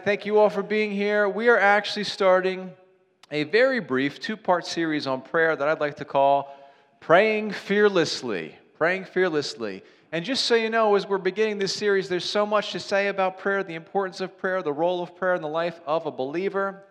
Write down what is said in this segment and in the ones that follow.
Thank you all for being here. We are actually starting a very brief two part series on prayer that I'd like to call Praying Fearlessly. Praying Fearlessly. And just so you know, as we're beginning this series, there's so much to say about prayer, the importance of prayer, the role of prayer in the life of a believer.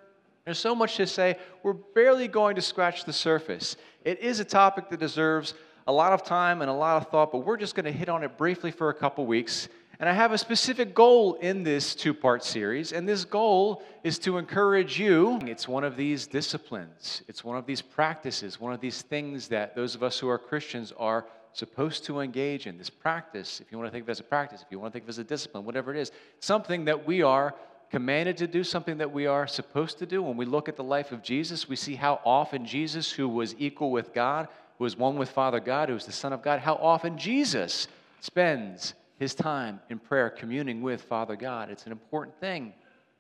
There's so much to say, we're barely going to scratch the surface. It is a topic that deserves a lot of time and a lot of thought, but we're just going to hit on it briefly for a couple weeks. And I have a specific goal in this two part series, and this goal is to encourage you. It's one of these disciplines, it's one of these practices, one of these things that those of us who are Christians are supposed to engage in. This practice, if you want to think of it as a practice, if you want to think of it as a discipline, whatever it is, something that we are commanded to do, something that we are supposed to do. When we look at the life of Jesus, we see how often Jesus, who was equal with God, who was one with Father God, who was the Son of God, how often Jesus spends his time in prayer, communing with Father God. It's an important thing.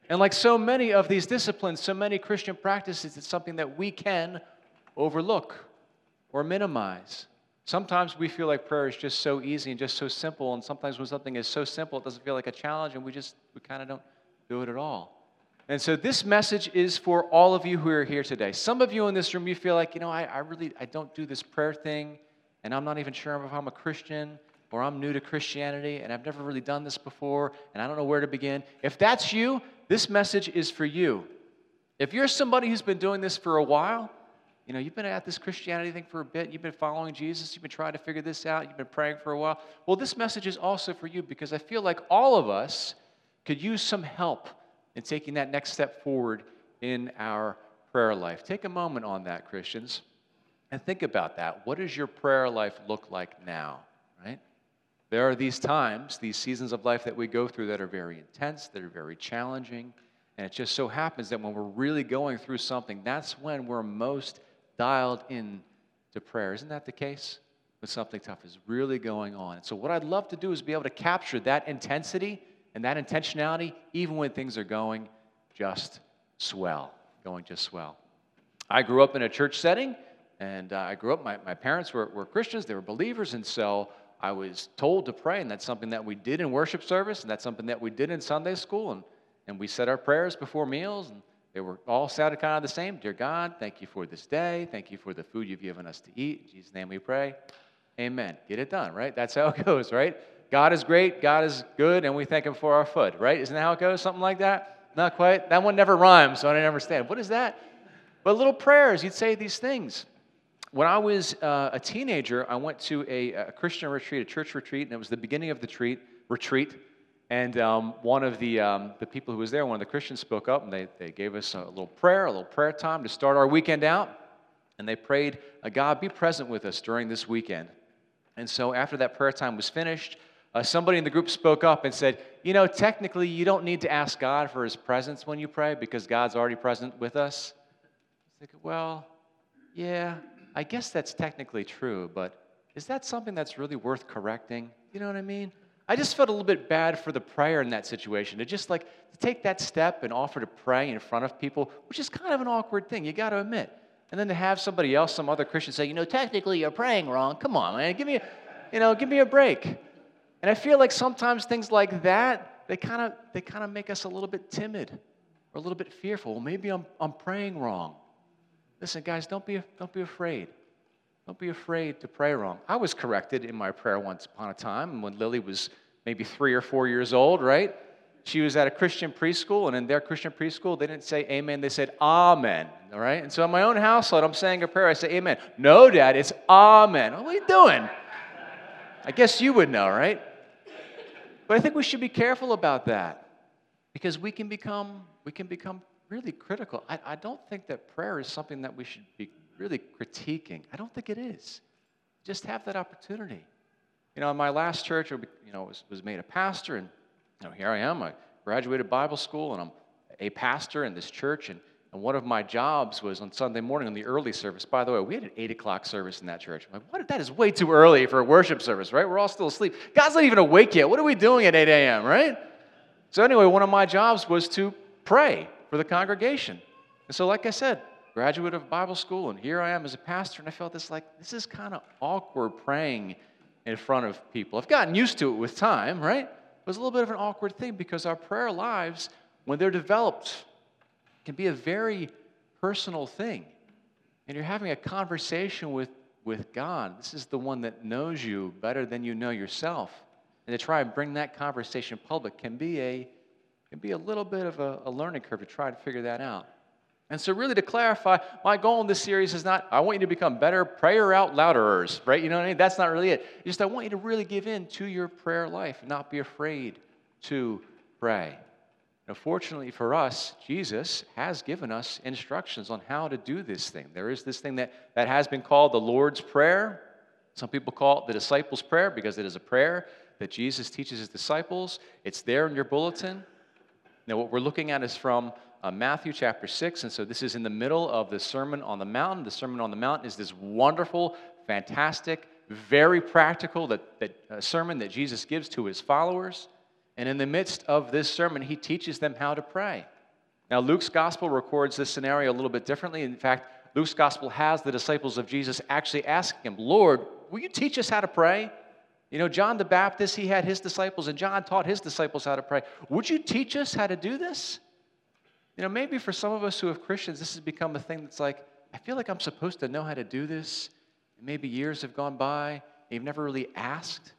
And like so many of these disciplines, so many Christian practices, it's something that we can overlook or minimize. Sometimes we feel like prayer is just so easy and just so simple, and sometimes when something is so simple, it doesn't feel like a challenge, and we just we kind of don't do it at all. And so this message is for all of you who are here today. Some of you in this room, you feel like, you know, I, I really I don't do this prayer thing, and I'm not even sure if I'm a Christian, or I'm new to Christianity, and I've never really done this before, and I don't know where to begin. If that's you, this message is for you. If you're somebody who's been doing this for a while, you know, you've been at this Christianity thing for a bit, you've been following Jesus, you've been trying to figure this out, you've been praying for a while. Well, this message is also for you because I feel like all of us could use some help in taking that next step forward in our prayer life. Take a moment on that, Christians, and think about that. What does your prayer life look like now, right? There are these times, these seasons of life that we go through that are very intense, that are very challenging. And it just so happens that when we're really going through something, that's when we're most dialed in to prayer. Isn't that the case? When something tough is really going on. So, what I'd love to do is be able to capture that intensity and that intentionality, even when things are going just swell, going just swell. I grew up in a church setting, and uh, I grew up, my, my parents were, were Christians, they were believers, and so I was told to pray, and that's something that we did in worship service, and that's something that we did in Sunday school, and, and we said our prayers before meals, and they were all sounded kind of the same. Dear God, thank you for this day. Thank you for the food you've given us to eat. In Jesus' name we pray. Amen. Get it done, right? That's how it goes, right? God is great, God is good, and we thank Him for our food, right? Isn't that how it goes? Something like that? Not quite. That one never rhymes, so I didn't understand. What is that? But little prayers, you'd say these things. When I was uh, a teenager, I went to a, a, Christian retreat, a church retreat, and it was the beginning of the treat, retreat. And um, one of the, um, the people who was there, one of the Christians, spoke up and they, they gave us a little prayer, a little prayer time to start our weekend out. And they prayed, God, be present with us during this weekend. And so after that prayer time was finished, uh, somebody in the group spoke up and said, You know, technically, you don't need to ask God for his presence when you pray because God's already present with us. I think, well, yeah, I guess that's technically true, but is that something that's really worth correcting? You know what I mean? I just felt a little bit bad for the prayer in that situation to just like to take that step and offer to pray in front of people, which is kind of an awkward thing, you got to admit. And then to have somebody else, some other Christian say, you know, technically you're praying wrong. Come on, man, give me, you know, give me a break. And I feel like sometimes things like that, they kind of they kind of make us a little bit timid or a little bit fearful. Well, maybe I'm, I'm praying wrong. Listen, guys, don't be, don't be afraid. Don't be afraid to pray wrong. I was corrected in my prayer once upon a time when Lily was maybe three or four years old, right? She was at a Christian preschool, and in their Christian preschool, they didn't say amen, they said amen, all right? And so in my own household, I'm saying a prayer, I say amen. No, Dad, it's amen. What are you doing? I guess you would know, right? But I think we should be careful about that because we can become, we can become really critical. I, I don't think that prayer is something that we should be really critiquing. I don't think it is. Just have that opportunity. You know, in my last church, you know, was, was made a pastor, and you know, here I am. I graduated Bible school, and I'm a pastor in this church, and and one of my jobs was on Sunday morning in the early service. By the way, we had an 8 o'clock service in that church. I'm like, what? That is way too early for a worship service, right? We're all still asleep. God's not even awake yet. What are we doing at 8 a.m., right? So, anyway, one of my jobs was to pray for the congregation. And so, like I said, graduate of Bible school, and here I am as a pastor, and I felt this like, this is kind of awkward praying in front of people. I've gotten used to it with time, right? It was a little bit of an awkward thing because our prayer lives when they're developed, can be a very personal thing. And you're having a conversation with, with God. This is the one that knows you better than you know yourself. And to try and bring that conversation public can be a, can be a little bit of a, a learning curve to try to figure that out. And so, really, to clarify, my goal in this series is not, I want you to become better prayer out louderers, right? You know what I mean? That's not really it. It's just, I want you to really give in to your prayer life and not be afraid to pray. Now, fortunately for us, Jesus has given us instructions on how to do this thing. There is this thing that, that has been called the Lord's Prayer. Some people call it the disciples' prayer because it is a prayer that Jesus teaches his disciples. It's there in your bulletin. Now, what we're looking at is from uh, Matthew chapter 6. And so this is in the middle of the Sermon on the Mount. The Sermon on the Mount is this wonderful, fantastic, very practical that, that, uh, sermon that Jesus gives to his followers. And in the midst of this sermon, he teaches them how to pray. Now, Luke's gospel records this scenario a little bit differently. In fact, Luke's gospel has the disciples of Jesus actually asking him, Lord, will you teach us how to pray? You know, John the Baptist, he had his disciples, and John taught his disciples how to pray. Would you teach us how to do this? You know, maybe for some of us who have Christians, this has become a thing that's like, I feel like I'm supposed to know how to do this. Maybe years have gone by, and you've never really asked.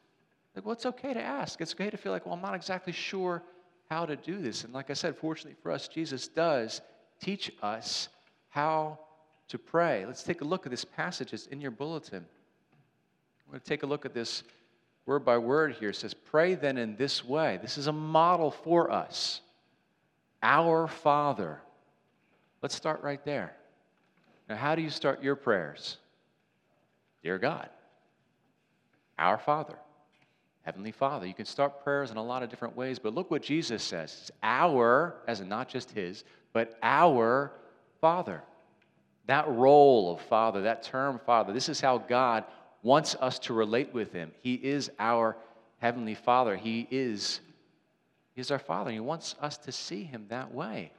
Like, well, it's okay to ask. It's okay to feel like, well, I'm not exactly sure how to do this. And like I said, fortunately for us, Jesus does teach us how to pray. Let's take a look at this passage. It's in your bulletin. We're going to take a look at this word by word here. Says, Pray then in this way. This is a model for us. Our Father. Let's start right there. Now, how do you start your prayers? Dear God, our Father, Heavenly Father. You can start prayers in a lot of different ways, but look what Jesus says. It's our, as in not just his, but our Father. That role of Father, that term Father, this is how God wants us to relate with Him. He is our Heavenly Father. He is he is our Father. He wants us to see Him that way.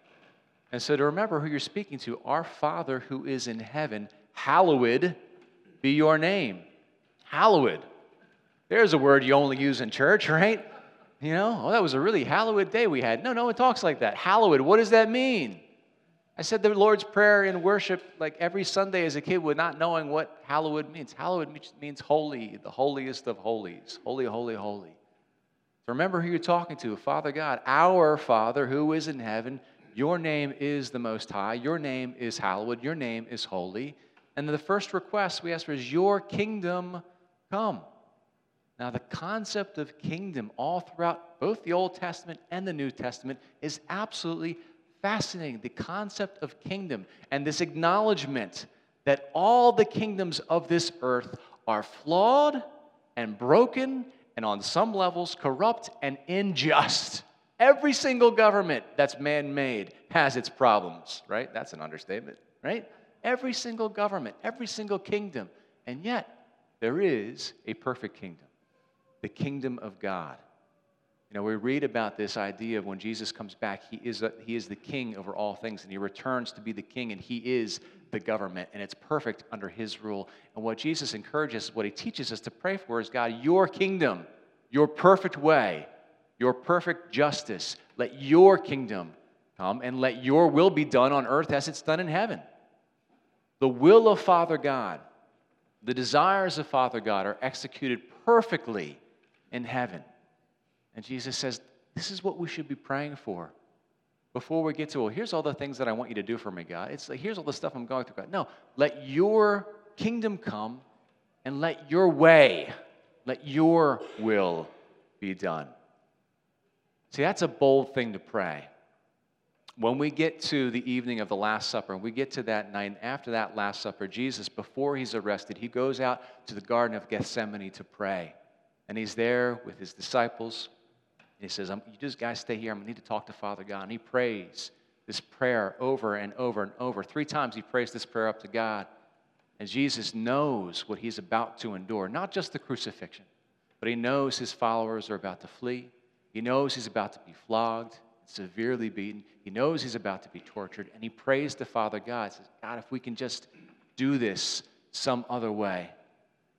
And so to remember who you're speaking to, our Father who is in heaven, hallowed be your name. Hallowed. There's a word you only use in church, right? You know, oh, that was a really hallowed day we had. No, no one talks like that. Hallowed, what does that mean? I said the Lord's Prayer in worship like every Sunday as a kid with not knowing what hallowed means. Hallowed means holy, the holiest of holies. Holy, holy, holy. So remember who you're talking to Father God, our Father who is in heaven. Your name is the Most High. Your name is hallowed. Your name is holy. And the first request we ask for is, Your kingdom come. Now, the concept of kingdom all throughout both the Old Testament and the New Testament is absolutely fascinating. The concept of kingdom and this acknowledgement that all the kingdoms of this earth are flawed and broken and on some levels corrupt and unjust. Every single government that's man made has its problems, right? That's an understatement, right? Every single government, every single kingdom. And yet, there is a perfect kingdom the kingdom of God. You know, we read about this idea of when Jesus comes back, he is, a, he is the king over all things, and he returns to be the king, and he is the government, and it's perfect under his rule. And what Jesus encourages, what he teaches us to pray for is God, your kingdom, your perfect way, your perfect justice. Let your kingdom come, and let your will be done on earth as it's done in heaven. The will of Father God, the desires of Father God are executed perfectly in heaven. And Jesus says, This is what we should be praying for. Before we get to, well, here's all the things that I want you to do for me, God. It's like, here's all the stuff I'm going through, God. No, let your kingdom come and let your way, let your will be done. See, that's a bold thing to pray. When we get to the evening of the Last Supper, and we get to that night, and after that Last Supper, Jesus, before he's arrested, he goes out to the Garden of Gethsemane to pray. And he's there with his disciples. He says, You just guys stay here. I'm going to need to talk to Father God. And he prays this prayer over and over and over. Three times he prays this prayer up to God. And Jesus knows what he's about to endure, not just the crucifixion, but he knows his followers are about to flee. He knows he's about to be flogged, severely beaten. He knows he's about to be tortured. And he prays to Father God, says, God, if we can just do this some other way,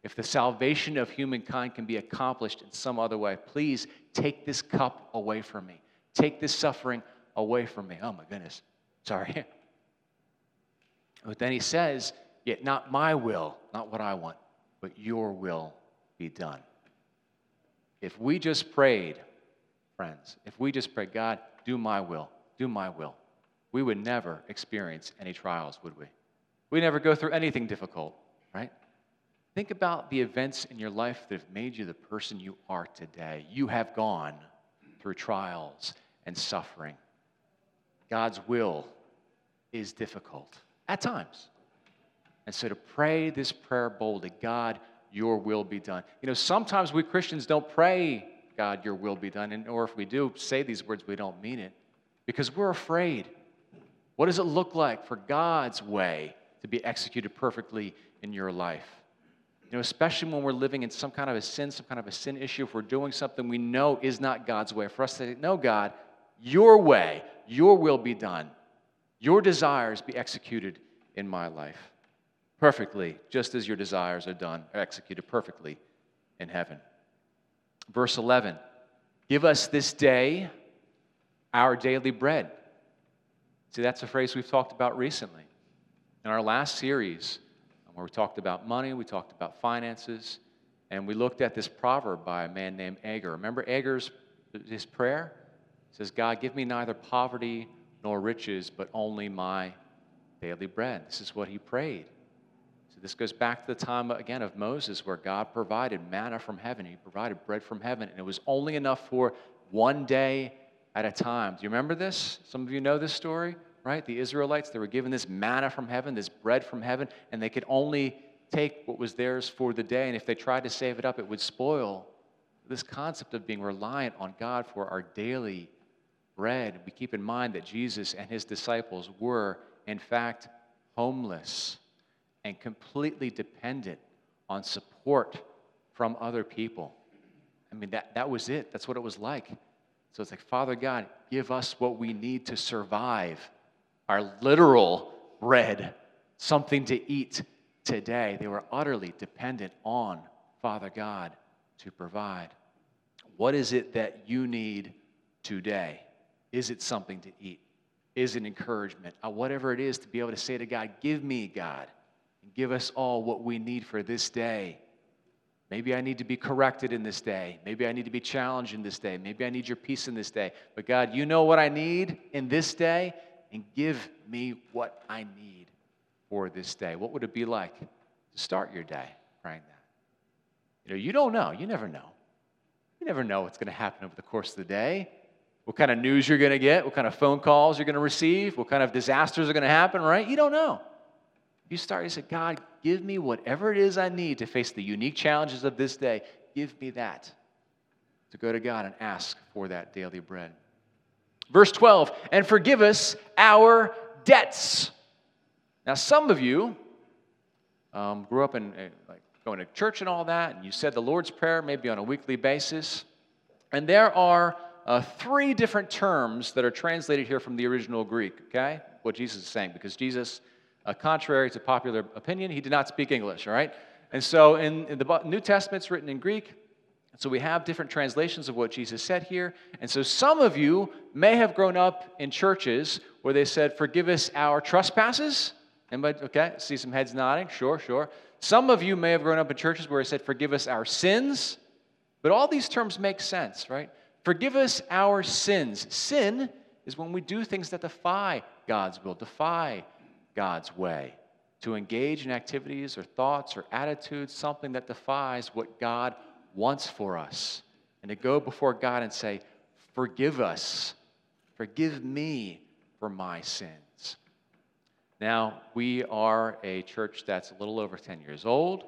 if the salvation of humankind can be accomplished in some other way, please take this cup away from me. Take this suffering away from me. Oh my goodness. Sorry. But then he says, Yet not my will, not what I want, but your will be done. If we just prayed, friends, if we just prayed, God, do my will, do my will, we would never experience any trials, would we? We never go through anything difficult, right? Think about the events in your life that have made you the person you are today. You have gone through trials and suffering. God's will is difficult at times. And so to pray this prayer boldly God, your will be done. You know, sometimes we Christians don't pray, God, your will be done. And, or if we do say these words, we don't mean it because we're afraid. What does it look like for God's way to be executed perfectly in your life? You know, especially when we're living in some kind of a sin, some kind of a sin issue, if we're doing something we know is not God's way, for us to say, no, God, your way, your will be done. Your desires be executed in my life perfectly, just as your desires are done, are executed perfectly in heaven. Verse 11 Give us this day our daily bread. See, that's a phrase we've talked about recently. In our last series, where we talked about money, we talked about finances, and we looked at this proverb by a man named Agur. Remember Agur's his prayer? Says, God, give me neither poverty nor riches, but only my daily bread. This is what he prayed. So this goes back to the time, again, of Moses, where God provided manna from heaven. He provided bread from heaven, and it was only enough for one day at a time. Do you remember this? Some of you know this story, right? The Israelites, they were given this manna from heaven, this bread from heaven, and they could only take what was theirs for the day. And if they tried to save it up, it would spoil. This concept of being reliant on God for our daily bread. We keep in mind that Jesus and his disciples were, in fact, homeless and completely dependent on support from other people. I mean, that, that was it. That's what it was like. So it's like, Father God, give us what we need to survive our literal bread, something to eat today. They were utterly dependent on Father God to provide. What is it that you need today? Is it something to eat? Is it encouragement? Uh, whatever it is, to be able to say to God, Give me, God, and give us all what we need for this day. Maybe I need to be corrected in this day. Maybe I need to be challenged in this day. Maybe I need your peace in this day. But God, you know what I need in this day, and give me what I need for this day. What would it be like to start your day praying that? You know, you don't know. You never know. You never know what's going to happen over the course of the day what kind of news you're going to get, what kind of phone calls you're going to receive, what kind of disasters are going to happen, right? You don't know. You start, you say, God, give me whatever it is I need to face the unique challenges of this day. Give me that. To go to God and ask for that daily bread. Verse 12, and forgive us our debts. Now, some of you um, grew up in uh, like going to church and all that, and you said the Lord's Prayer maybe on a weekly basis. And there are uh, three different terms that are translated here from the original Greek, okay? What Jesus is saying, because Jesus, uh, contrary to popular opinion, he did not speak English, all right? And so in, in the New Testament, it's written in Greek. So we have different translations of what Jesus said here. And so some of you may have grown up in churches where they said, Forgive us our trespasses. Anybody, okay, see some heads nodding. Sure, sure. Some of you may have grown up in churches where it said, Forgive us our sins. But all these terms make sense, right? Forgive us our sins. Sin is when we do things that defy God's will, defy God's way. To engage in activities or thoughts or attitudes, something that defies what God wants for us. And to go before God and say, Forgive us. Forgive me for my sins. Now, we are a church that's a little over 10 years old,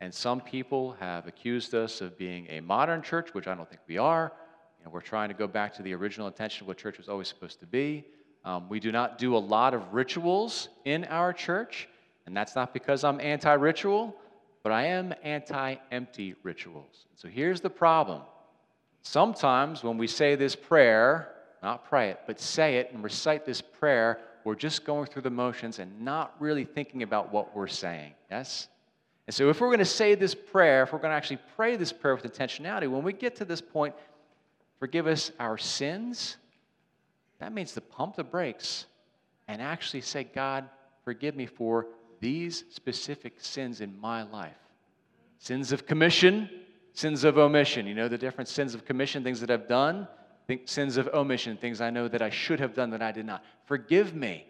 and some people have accused us of being a modern church, which I don't think we are. You know, we're trying to go back to the original intention of what church was always supposed to be. Um, we do not do a lot of rituals in our church, and that's not because I'm anti ritual, but I am anti empty rituals. So here's the problem. Sometimes when we say this prayer, not pray it, but say it and recite this prayer, we're just going through the motions and not really thinking about what we're saying. Yes? And so if we're going to say this prayer, if we're going to actually pray this prayer with intentionality, when we get to this point, Forgive us our sins. that means to pump the brakes and actually say, God, forgive me for these specific sins in my life sins of commission, sins of omission. You know the difference? Sins of commission, things that I've done, sins of omission, things I know that I should have done that I did not. Forgive me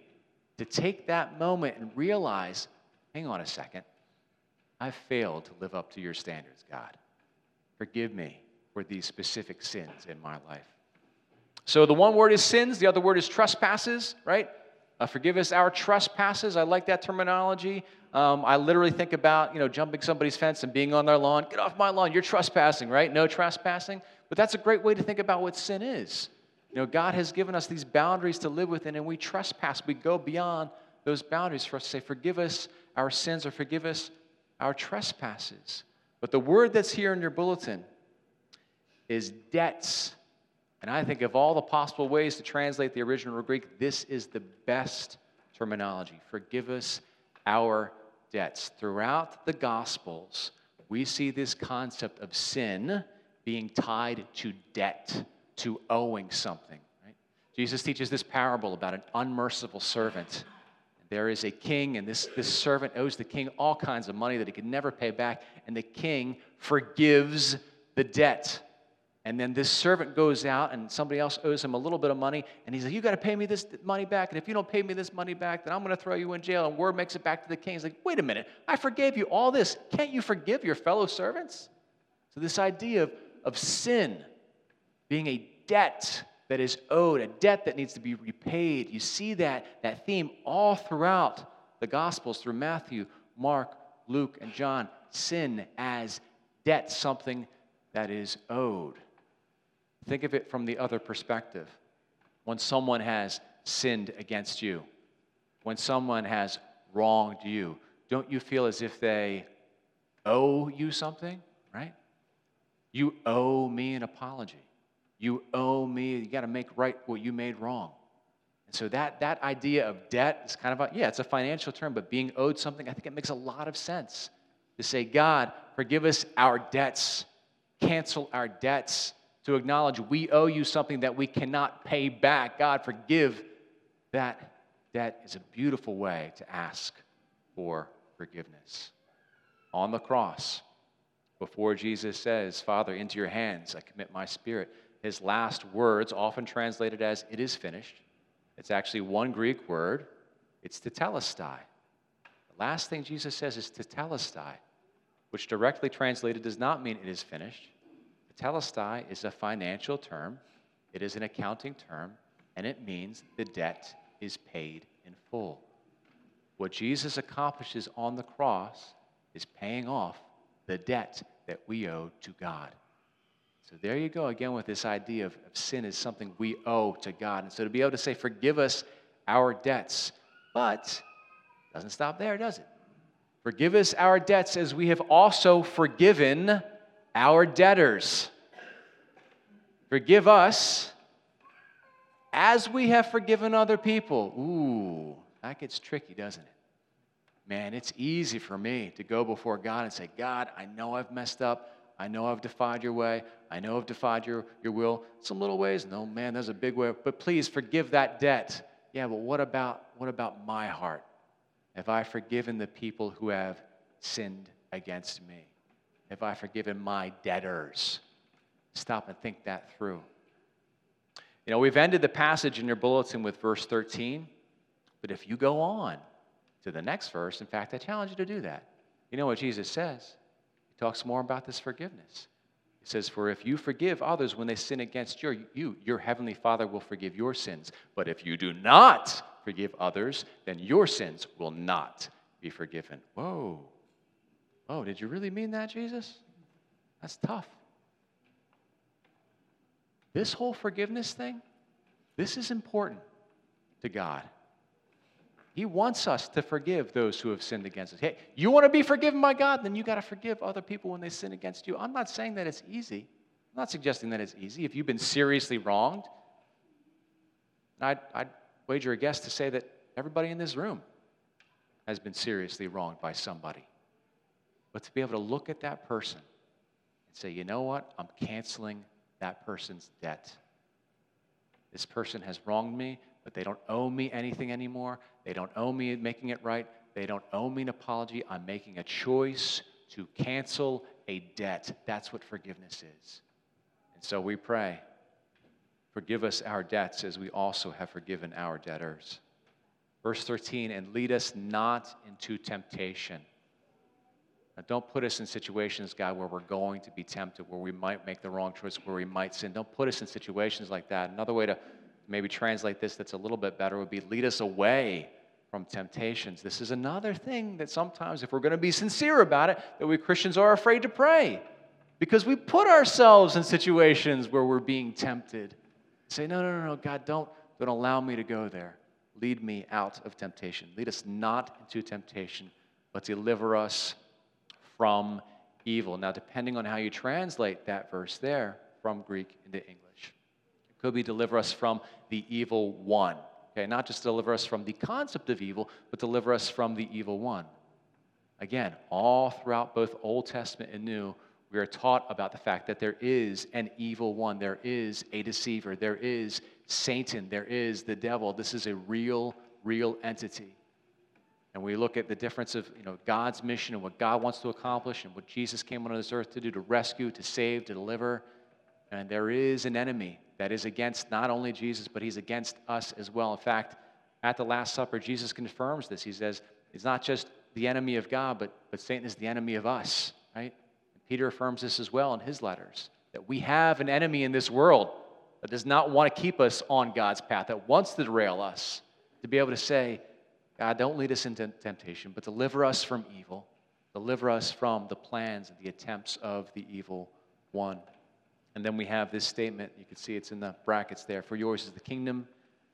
to take that moment and realize hang on a second, I've failed to live up to your standards, God. Forgive me for these specific sins in my life. So the one word is sins, the other word is trespasses, right? Uh, forgive us our trespasses. I like that terminology. Um, I literally think about, you know, jumping somebody's fence and being on their lawn. Get off my lawn. You're trespassing, right? No trespassing. But that's a great way to think about what sin is. You know, God has given us these boundaries to live within, and we trespass. We go beyond those boundaries for us to say, forgive us our sins or forgive us our trespasses. But the word that's here in your bulletin is debts. And I think of all the possible ways to translate the original Greek, this is the best terminology. Forgive us our debts. Throughout the Gospels, we see this concept of sin being tied to debt, to owing something. Right? Jesus teaches this parable about an unmerciful servant. There is a king, and this, this servant owes the king all kinds of money that he could never pay back, and the king forgives the debt. And then this servant goes out and somebody else owes him a little bit of money. And he's like, You got to pay me this money back. And if you don't pay me this money back, then I'm going to throw you in jail. And word makes it back to the king. He's like, Wait a minute. I forgave you all this. Can't you forgive your fellow servants? So, this idea of, of sin being a debt that is owed, a debt that needs to be repaid, you see that, that theme all throughout the Gospels through Matthew, Mark, Luke, and John. Sin as debt, something that is owed. Think of it from the other perspective. When someone has sinned against you, when someone has wronged you, don't you feel as if they owe you something, right? You owe me an apology. You owe me, you got to make right what you made wrong. And so that, that idea of debt is kind of a, yeah, it's a financial term, but being owed something, I think it makes a lot of sense to say, God, forgive us our debts, cancel our debts to acknowledge we owe you something that we cannot pay back. God, forgive that debt is a beautiful way to ask for forgiveness. On the cross, before Jesus says, Father, into your hands I commit my spirit, his last words, often translated as, it is finished, it's actually one Greek word, it's tetelestai. The last thing Jesus says is tetelestai, which directly translated does not mean it is finished. Telestai is a financial term, it is an accounting term, and it means the debt is paid in full. What Jesus accomplishes on the cross is paying off the debt that we owe to God. So there you go again with this idea of, of sin is something we owe to God. And so to be able to say, forgive us our debts, but doesn't stop there, does it? Forgive us our debts as we have also forgiven our debtors. Forgive us as we have forgiven other people. Ooh, that gets tricky, doesn't it? Man, it's easy for me to go before God and say, God, I know I've messed up. I know I've defied your way. I know I've defied your, your will. Some little ways. No, man, there's a big way. But please forgive that debt. Yeah, but what about what about my heart? Have I forgiven the people who have sinned against me? Have I forgiven my debtors? Stop and think that through. You know, we've ended the passage in your bulletin with verse 13, but if you go on to the next verse, in fact, I challenge you to do that. You know what Jesus says? He talks more about this forgiveness. He says, For if you forgive others when they sin against your, you, your heavenly Father will forgive your sins. But if you do not forgive others, then your sins will not be forgiven. Whoa. Oh, did you really mean that, Jesus? That's tough. This whole forgiveness thing, this is important to God. He wants us to forgive those who have sinned against us. Hey, you want to be forgiven by God? Then you got to forgive other people when they sin against you. I'm not saying that it's easy. I'm not suggesting that it's easy. If you've been seriously wronged, I'd, I'd wager a guess to say that everybody in this room has been seriously wronged by somebody but to be able to look at that person and say, you know what? I'm canceling that person's debt. This person has wronged me, but they don't owe me anything anymore. They don't owe me making it right. They don't owe me an apology. I'm making a choice to cancel a debt. That's what forgiveness is. And so we pray, forgive us our debts as we also have forgiven our debtors. Verse 13, and lead us not into temptation. Don't put us in situations, God, where we're going to be tempted, where we might make the wrong choice, where we might sin. Don't put us in situations like that. Another way to maybe translate this that's a little bit better would be lead us away from temptations. This is another thing that sometimes, if we're going to be sincere about it, that we Christians are afraid to pray because we put ourselves in situations where we're being tempted. Say, no, no, no, no, God, don't, don't allow me to go there. Lead me out of temptation. Lead us not into temptation, but deliver us from evil. Now, depending on how you translate that verse there from Greek into English, it could be deliver us from the evil one. Okay, not just deliver us from the concept of evil, but deliver us from the evil one. Again, all throughout both Old Testament and New, we are taught about the fact that there is an evil one, there is a deceiver, there is Satan, there is the devil. This is a real, real entity. And we look at the difference of you know, God's mission and what God wants to accomplish and what Jesus came on this earth to do to rescue, to save, to deliver. And there is an enemy that is against not only Jesus, but he's against us as well. In fact, at the Last Supper, Jesus confirms this. He says, It's not just the enemy of God, but, but Satan is the enemy of us, right? And Peter affirms this as well in his letters that we have an enemy in this world that does not want to keep us on God's path, that wants to derail us, to be able to say, God, don't lead us into temptation, but deliver us from evil. Deliver us from the plans and the attempts of the evil one. And then we have this statement. You can see it's in the brackets there. For yours is the kingdom,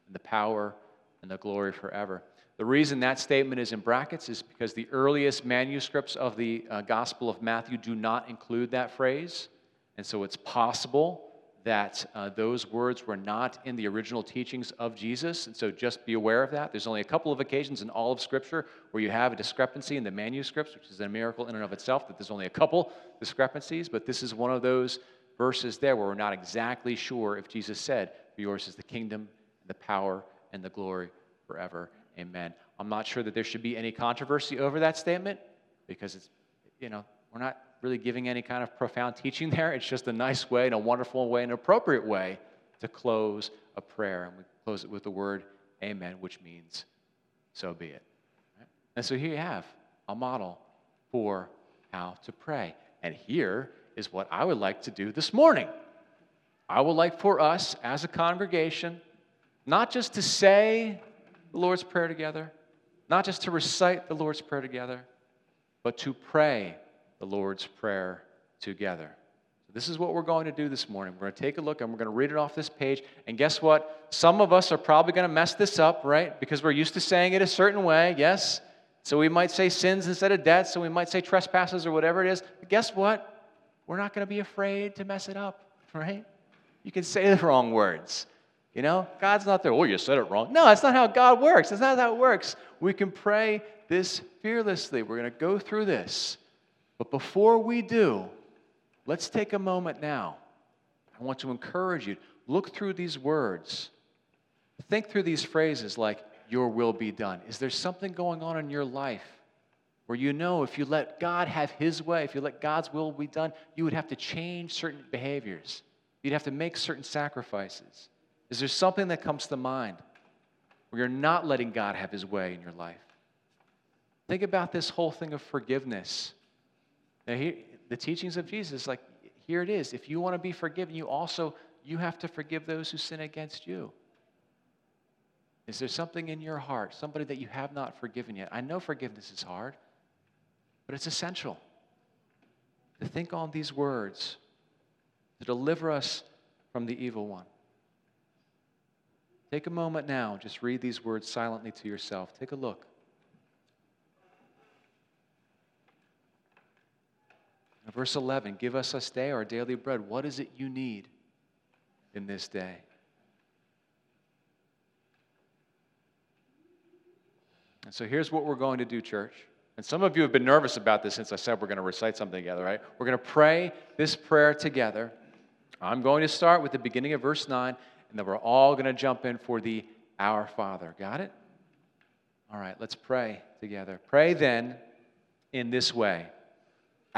and the power, and the glory forever. The reason that statement is in brackets is because the earliest manuscripts of the uh, Gospel of Matthew do not include that phrase. And so it's possible that uh, those words were not in the original teachings of Jesus. And so just be aware of that. There's only a couple of occasions in all of Scripture where you have a discrepancy in the manuscripts, which is a miracle in and of itself, that there's only a couple discrepancies. But this is one of those verses there where we're not exactly sure if Jesus said, For yours is the kingdom, the power, and the glory forever. Amen. I'm not sure that there should be any controversy over that statement because it's, you know, we're not really giving any kind of profound teaching there. It's just a nice way and a wonderful way, and an appropriate way to close a prayer. And we close it with the word amen, which means so be it. And so here you have a model for how to pray. And here is what I would like to do this morning. I would like for us as a congregation not just to say the Lord's Prayer together, not just to recite the Lord's Prayer together, but to pray the Lord's Prayer together. This is what we're going to do this morning. We're going to take a look and we're going to read it off this page. And guess what? Some of us are probably going to mess this up, right? Because we're used to saying it a certain way, yes? So we might say sins instead of debts, so we might say trespasses or whatever it is. But guess what? we're not going to be afraid to mess it up, right? You can say the wrong words. You know, God's not there. Oh, you said it wrong. No, that's not how God works. That's not how it works. We can pray this fearlessly. We're going to go through this. But before we do, let's take a moment now. I want to encourage you. Look through these words. Think through these phrases like, Your will be done. Is there something going on in your life where you know if you let God have His way, if you let God's will be done, you would have to change certain behaviors. You'd have to make certain sacrifices. Is there something that comes to mind where you're not letting God have His way in your life? Think about this whole thing of forgiveness. Now, here, the teachings of Jesus, like here it is. If you want to be forgiven, you also you have to forgive those who sin against you. Is there something in your heart, somebody that you have not forgiven yet? I know forgiveness is hard. But it's essential to think on these words to deliver us from the evil one. Take a moment now, just read these words silently to yourself. Take a look. Verse 11 Give us this day our daily bread. What is it you need in this day? And so here's what we're going to do, church. And some of you have been nervous about this since I said we're going to recite something together, right? We're going to pray this prayer together. I'm going to start with the beginning of verse 9, and then we're all going to jump in for the Our Father. Got it? All right, let's pray together. Pray then in this way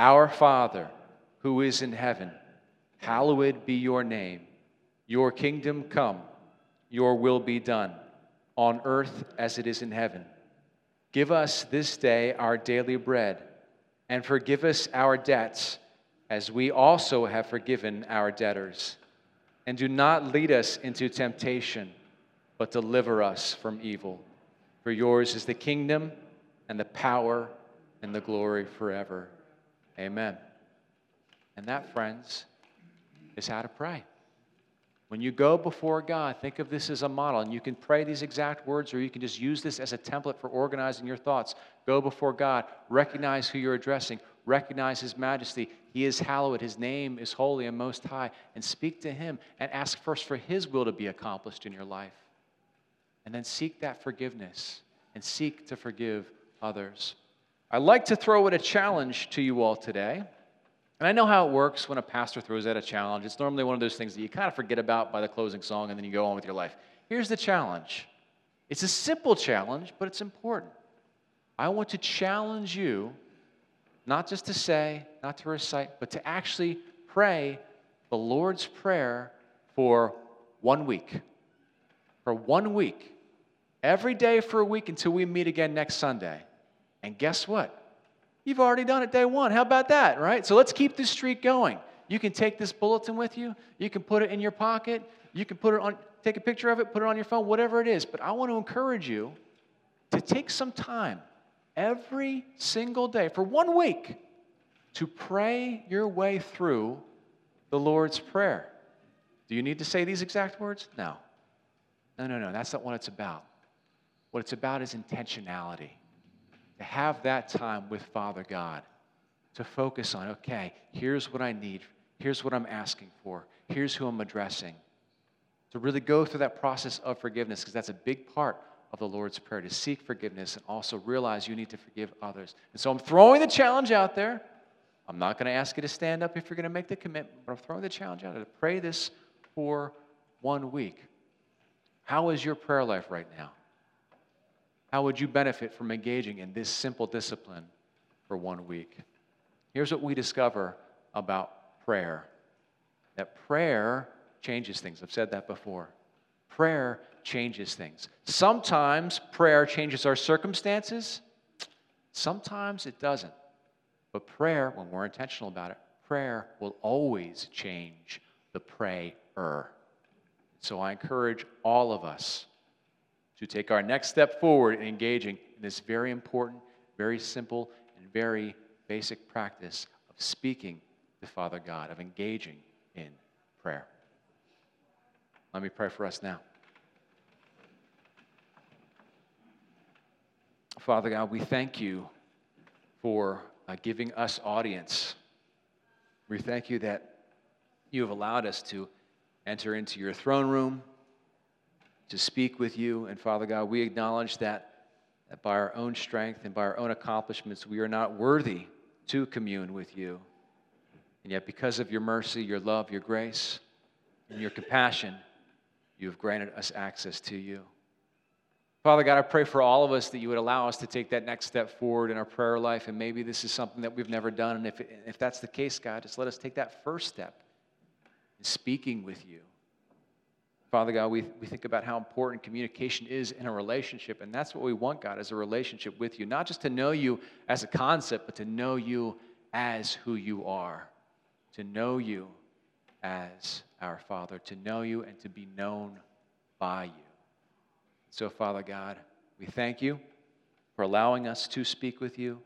Our Father, who is in heaven, hallowed be your name. Your kingdom come, your will be done, on earth as it is in heaven. Give us this day our daily bread, and forgive us our debts, as we also have forgiven our debtors. And do not lead us into temptation, but deliver us from evil. For yours is the kingdom, and the power, and the glory forever. Amen. And that, friends, is how to pray. When you go before God, think of this as a model, and you can pray these exact words, or you can just use this as a template for organizing your thoughts. Go before God, recognize who you're addressing, recognize His majesty. He is hallowed, His name is holy and most high, and speak to Him and ask first for His will to be accomplished in your life. And then seek that forgiveness and seek to forgive others. I'd like to throw in a challenge to you all today. And I know how it works when a pastor throws out a challenge. It's normally one of those things that you kind of forget about by the closing song and then you go on with your life. Here's the challenge it's a simple challenge, but it's important. I want to challenge you not just to say, not to recite, but to actually pray the Lord's Prayer for one week. For one week. Every day for a week until we meet again next Sunday. And guess what? You've already done it day one. How about that, right? So let's keep this streak going. You can take this bulletin with you. You can put it in your pocket. You can put it on, take a picture of it, put it on your phone, whatever it is. But I want to encourage you to take some time every single day for one week to pray your way through the Lord's Prayer. Do you need to say these exact words? No. No, no, no. That's not what it's about. What it's about is intentionality to have that time with Father God, to focus on, okay, here's what I need, here's what I'm asking for, here's who I'm addressing. To really go through that process of forgiveness, because that's a big part of the Lord's Prayer, to seek forgiveness and also realize you need to forgive others. And so I'm throwing the challenge out there. I'm not going to ask you to stand up if you're going to make the commitment, but I'm throwing the challenge out there to pray this for one week. How is your prayer life right now? How would you benefit from engaging in this simple discipline for one week? Here's what we discover about prayer that prayer changes things. I've said that before. Prayer changes things. Sometimes prayer changes our circumstances, sometimes it doesn't. But prayer, when we're intentional about it, prayer will always change the prayer. So I encourage all of us to take our next step forward in engaging in this very important, very simple, and very basic practice of speaking to Father God, of engaging in prayer. Let me pray for us now. Father God, we thank you for uh, giving us audience. We thank you that you have allowed us to enter into your throne room to speak with you. And Father God, we acknowledge that, that by our own strength and by our own accomplishments, we are not worthy to commune with you. And yet, because of your mercy, your love, your grace, and your compassion, you have granted us access to you. Father God, I pray for all of us that you would allow us to take that next step forward in our prayer life. And maybe this is something that we've never done. And if, if that's the case, God, just let us take that first step in speaking with you Father God, we, we think about how important communication is in a relationship, and that's what we want, God, as a relationship with you. Not just to know you as a concept, but to know you as who you are. To know you as our Father, to know you and to be known by you. So, Father God, we thank you for allowing us to speak with you,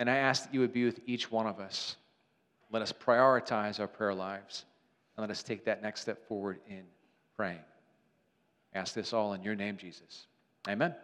and I ask that you would be with each one of us. Let us prioritize our prayer lives, and let us take that next step forward in praying. ask this all in your name, Jesus. Amen.